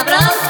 abraço